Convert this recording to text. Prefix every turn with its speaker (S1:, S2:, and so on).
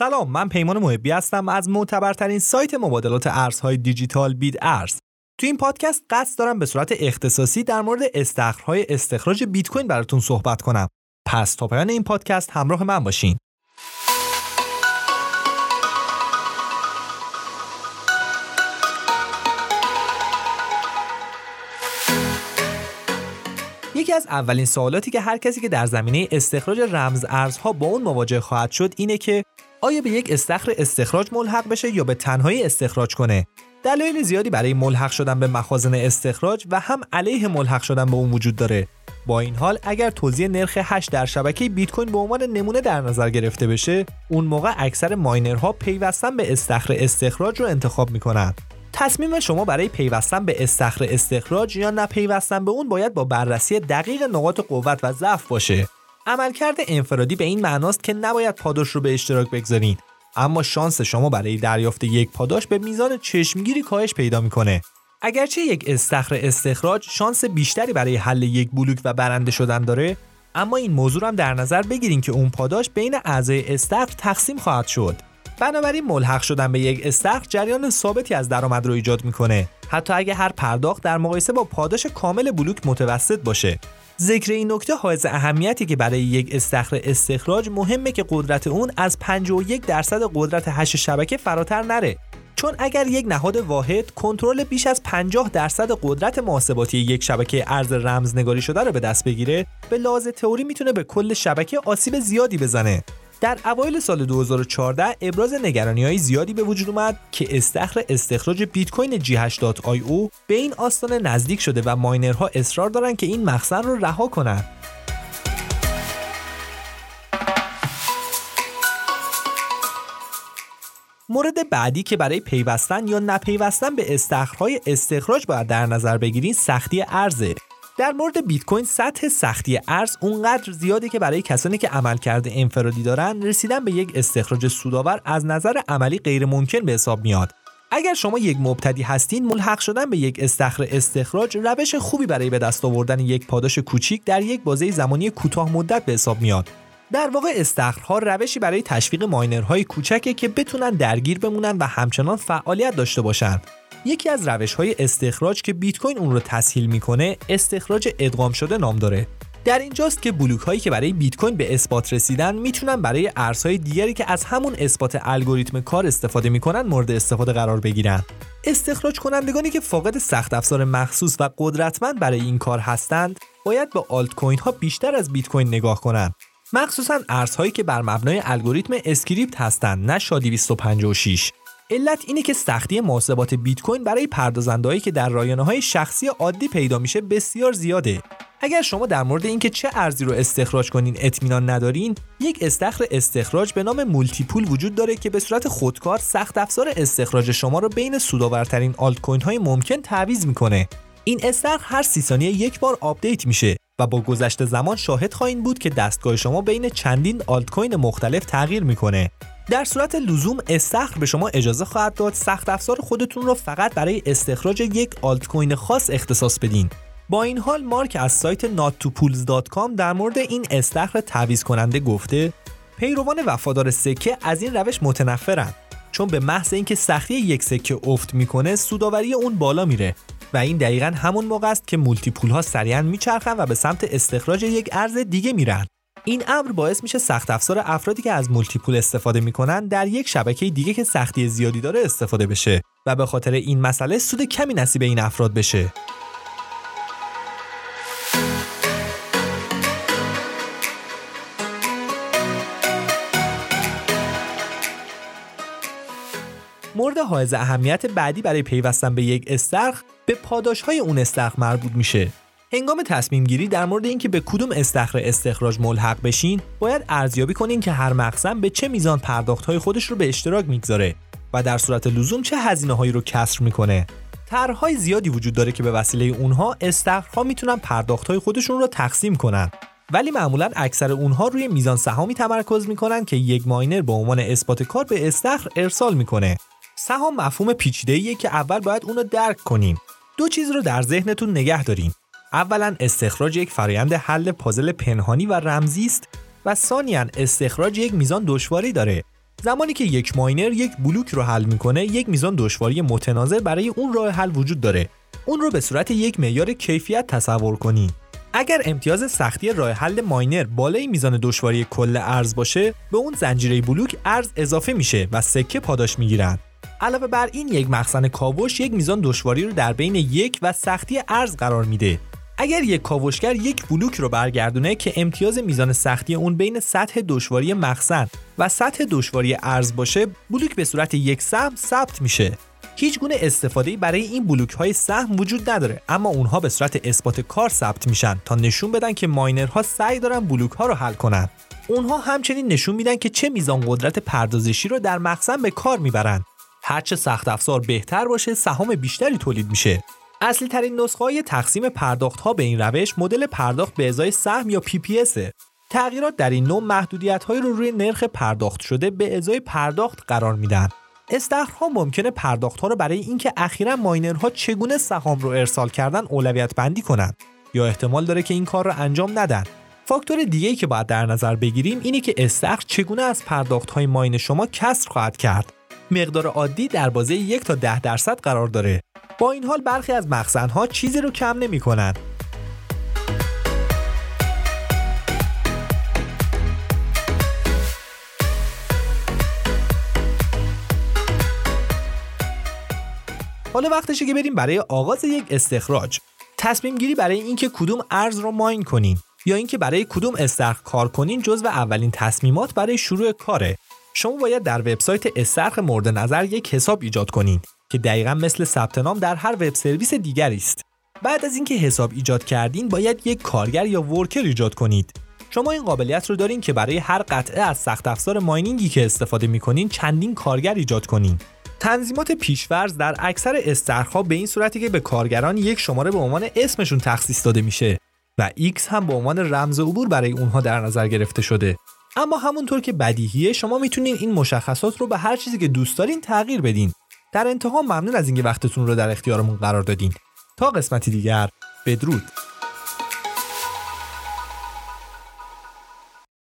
S1: سلام من پیمان محبی هستم از معتبرترین سایت مبادلات ارزهای دیجیتال بید ارز. تو این پادکست قصد دارم به صورت اختصاصی در مورد استخرهای استخراج بیت کوین براتون صحبت کنم. پس تا پایان این پادکست همراه من باشین. یکی از اولین سوالاتی که هر کسی که در زمینه استخراج رمز ارزها با اون مواجه خواهد شد اینه که آیا به یک استخر استخراج ملحق بشه یا به تنهایی استخراج کنه؟ دلایل زیادی برای ملحق شدن به مخازن استخراج و هم علیه ملحق شدن به اون وجود داره. با این حال اگر توزیع نرخ هش در شبکه بیت کوین به عنوان نمونه در نظر گرفته بشه اون موقع اکثر ماینرها پیوستن به استخر استخراج رو انتخاب می‌کنن. تصمیم شما برای پیوستن به استخر استخراج یا نپیوستن به اون باید با بررسی دقیق نقاط قوت و ضعف باشه. عملکرد انفرادی به این معناست که نباید پاداش رو به اشتراک بگذارید اما شانس شما برای دریافت یک پاداش به میزان چشمگیری کاهش پیدا می‌کنه. اگرچه یک استخر استخراج شانس بیشتری برای حل یک بلوک و برنده شدن داره اما این موضوع هم در نظر بگیرین که اون پاداش بین اعضای استخر تقسیم خواهد شد. بنابراین ملحق شدن به یک استخر جریان ثابتی از درآمد رو ایجاد می‌کنه. حتی اگه هر پرداخت در مقایسه با پاداش کامل بلوک متوسط باشه. ذکر این نکته حائز اهمیتی که برای یک استخر استخراج مهمه که قدرت اون از 51 درصد قدرت هش شبکه فراتر نره. چون اگر یک نهاد واحد کنترل بیش از 50 درصد قدرت محاسباتی یک شبکه ارز رمزنگاری شده رو به دست بگیره به لحاظ تئوری می‌تونه به کل شبکه آسیب زیادی بزنه. در اوایل سال 2014 ابراز نگرانی های زیادی به وجود اومد که استخر استخراج بیت کوین G8.io به این آستانه نزدیک شده و ماینرها اصرار دارن که این مخزن رو رها کنند. مورد بعدی که برای پیوستن یا نپیوستن به استخرهای استخراج باید در نظر بگیرید سختی ارزه در مورد بیت کوین سطح سختی ارز اونقدر زیاده که برای کسانی که عملکرد انفرادی دارن رسیدن به یک استخراج سودآور از نظر عملی غیر ممکن به حساب میاد. اگر شما یک مبتدی هستین ملحق شدن به یک استخر استخراج روش خوبی برای به دست آوردن یک پاداش کوچیک در یک بازه زمانی کوتاه مدت به حساب میاد. در واقع استخرها روشی برای تشویق ماینرهای کوچکه که بتونن درگیر بمونن و همچنان فعالیت داشته باشند یکی از روش های استخراج که بیت کوین اون رو تسهیل می‌کنه استخراج ادغام شده نام داره. در اینجاست که بلوک هایی که برای بیت کوین به اثبات رسیدن می‌تونن برای ارزهای دیگری که از همون اثبات الگوریتم کار استفاده می‌کنن مورد استفاده قرار بگیرن. استخراج کنندگانی که فاقد سخت افزار مخصوص و قدرتمند برای این کار هستند باید به آلت کوین ها بیشتر از بیت کوین نگاه کنند مخصوصا ارزهایی که بر مبنای الگوریتم Scrypt هستند نه SHA 256 علت اینه که سختی محاسبات بیت کوین برای پردازنده‌هایی که در رایانه های شخصی عادی پیدا میشه بسیار زیاده. اگر شما در مورد اینکه چه ارزی رو استخراج کنین اطمینان ندارین یک استخر استخراج به نام Multipool وجود داره که به صورت خودکار سخت افزار استخراج شما رو بین سودآورترین آلت کوین های ممکن تعویض می‌کنه. این استخر هر سی ثانیه یک بار update میشه. و با گذشت زمان شاهد خواهید بود که دستگاه شما بین چندین آلت کوین مختلف تغییر می‌کنه. در صورت لزوم استخر به شما اجازه خواهد داد سخت افزار خودتون رو فقط برای استخراج یک آلت کوین خاص اختصاص بدین. با این حال مارک از سایت not2pools.com در مورد این استخر تعویض کننده گفته پیروان وفادار سکه از این روش متنفرند چون به محض اینکه سختی یک سکه افت می‌کنه سودآوری اون بالا میره. و این دقیقا همون موقع است که مولتی پول ها سریعا میچرخن و به سمت استخراج یک ارز دیگه میرن. این امر باعث میشه سخت افزار افرادی که از مولتی پول استفاده می‌کنن در یک شبکه دیگه که سختی زیادی داره استفاده بشه و به خاطر این مسئله سود کمی نصیب این افراد بشه. مورد حائز اهمیت بعدی برای پیوستن به یک استخر به پاداش های اون استخر مربوط میشه. هنگام تصمیم گیری در مورد اینکه به کدوم استخر استخراج ملحق بشین باید ارزیابی کنین که هر مخزن به چه میزان پرداخت های خودش رو به اشتراک می‌گذاره و در صورت لزوم چه هزینه هایی رو کسر می‌کنه. طرحهای زیادی وجود داره که به وسیله اونها استخرها می‌تونن پرداخت های خودشون رو تقسیم کنن. ولی معمولا اکثر اونها روی میزان سهامی تمرکز می‌کنن که یک ماینر به عنوان اثبات کار به استخر ارسال می‌کنه. سهام مفهوم پیچیده که اول باید اونو درک کنیم. دو چیز رو در ذهنتون نگه دارین. اولا استخراج یک فرایند حل پازل پنهانی و رمزی است و ثانیا استخراج یک میزان دشواری داره. زمانی که یک ماینر یک بلوک رو حل می‌کنه یک میزان دشواری متناظر برای اون راه حل وجود داره. اون رو به صورت یک معیار کیفیت تصور کنید اگر امتیاز سختی راه حل ماینر بالای میزان دشواری کل ارز باشه به اون زنجیره بلوک ارز اضافه میشه و سکه پاداش می‌گیرن. علاوه بر این یک مخزن کاوش یک میزان دشواری رو در بین یک و سختی ارز قرار میده. اگر یک کاوشگر یک بلوک رو برگردونه که امتیاز میزان سختی اون بین سطح دشواری مخزن و سطح دشواری ارز باشه بلوک به صورت یک سهم ثبت میشه. هیچ گونه استفاده برای این بلوک های سهم وجود نداره اما اونها به صورت اثبات کار ثبت میشن تا نشون بدن که ماینرها سعی دارن بلوک ها رو حل کنن. اونها همچنین نشون میدن که چه میزان قدرت پردازشی رو در مخزن به کار می‌برن. هرچه سخت افزار بهتر باشه سهام بیشتری تولید میشه. اصلی ترین نسخه های تقسیم پرداخت ها به این روش مدل پرداخت به ازای سهم یا PPS تغییرات در این نوع محدودیت های رو روی نرخ پرداخت شده به ازای پرداخت قرار میدن. استخرها ممکنه پرداخت ها رو برای اینکه اخیرا ماینرها چگونه سهام رو ارسال کردن اولویت بندی کنند یا احتمال داره که این کار رو انجام ندن. فاکتور دیگه ای که باید در نظر بگیریم اینه که استخر چگونه از پرداخت های ماین شما کسر خواهد کرد. مقدار عادی در بازه یک تا ده درصد قرار داره. با این حال برخی از مخزنها چیزی رو کم نمی کنند حالا وقتشه که بریم برای آغاز یک استخراج. تصمیم گیری برای اینکه کدوم ارز رو ماین کنین یا اینکه برای کدوم استخر کار کنین جزو اولین تصمیمات برای شروع کاره. شما باید در وبسایت استخر مورد نظر یک حساب ایجاد کنین که دقیقا مثل ثبت نام در هر وب سرویس دیگری است. بعد از اینکه حساب ایجاد کردین باید یک کارگر یا ورکر ایجاد کنید. شما این قابلیت رو دارین که برای هر قطعه از سخت افزار ماینینگی که استفاده می‌کنین چندین کارگر ایجاد کنین. تنظیمات پیشورز در اکثر استرخا به این صورتی که به کارگران یک شماره به عنوان اسمشون تخصیص داده میشه و X هم به عنوان رمز عبور برای اونها در نظر گرفته شده. اما همونطور که بدیهیه شما می‌تونین این مشخصات رو به هر چیزی که دوست دارین تغییر بدین. در انتها ممنون از اینکه وقتتون رو در اختیارمون قرار دادین. تا قسمتی دیگر بدرود.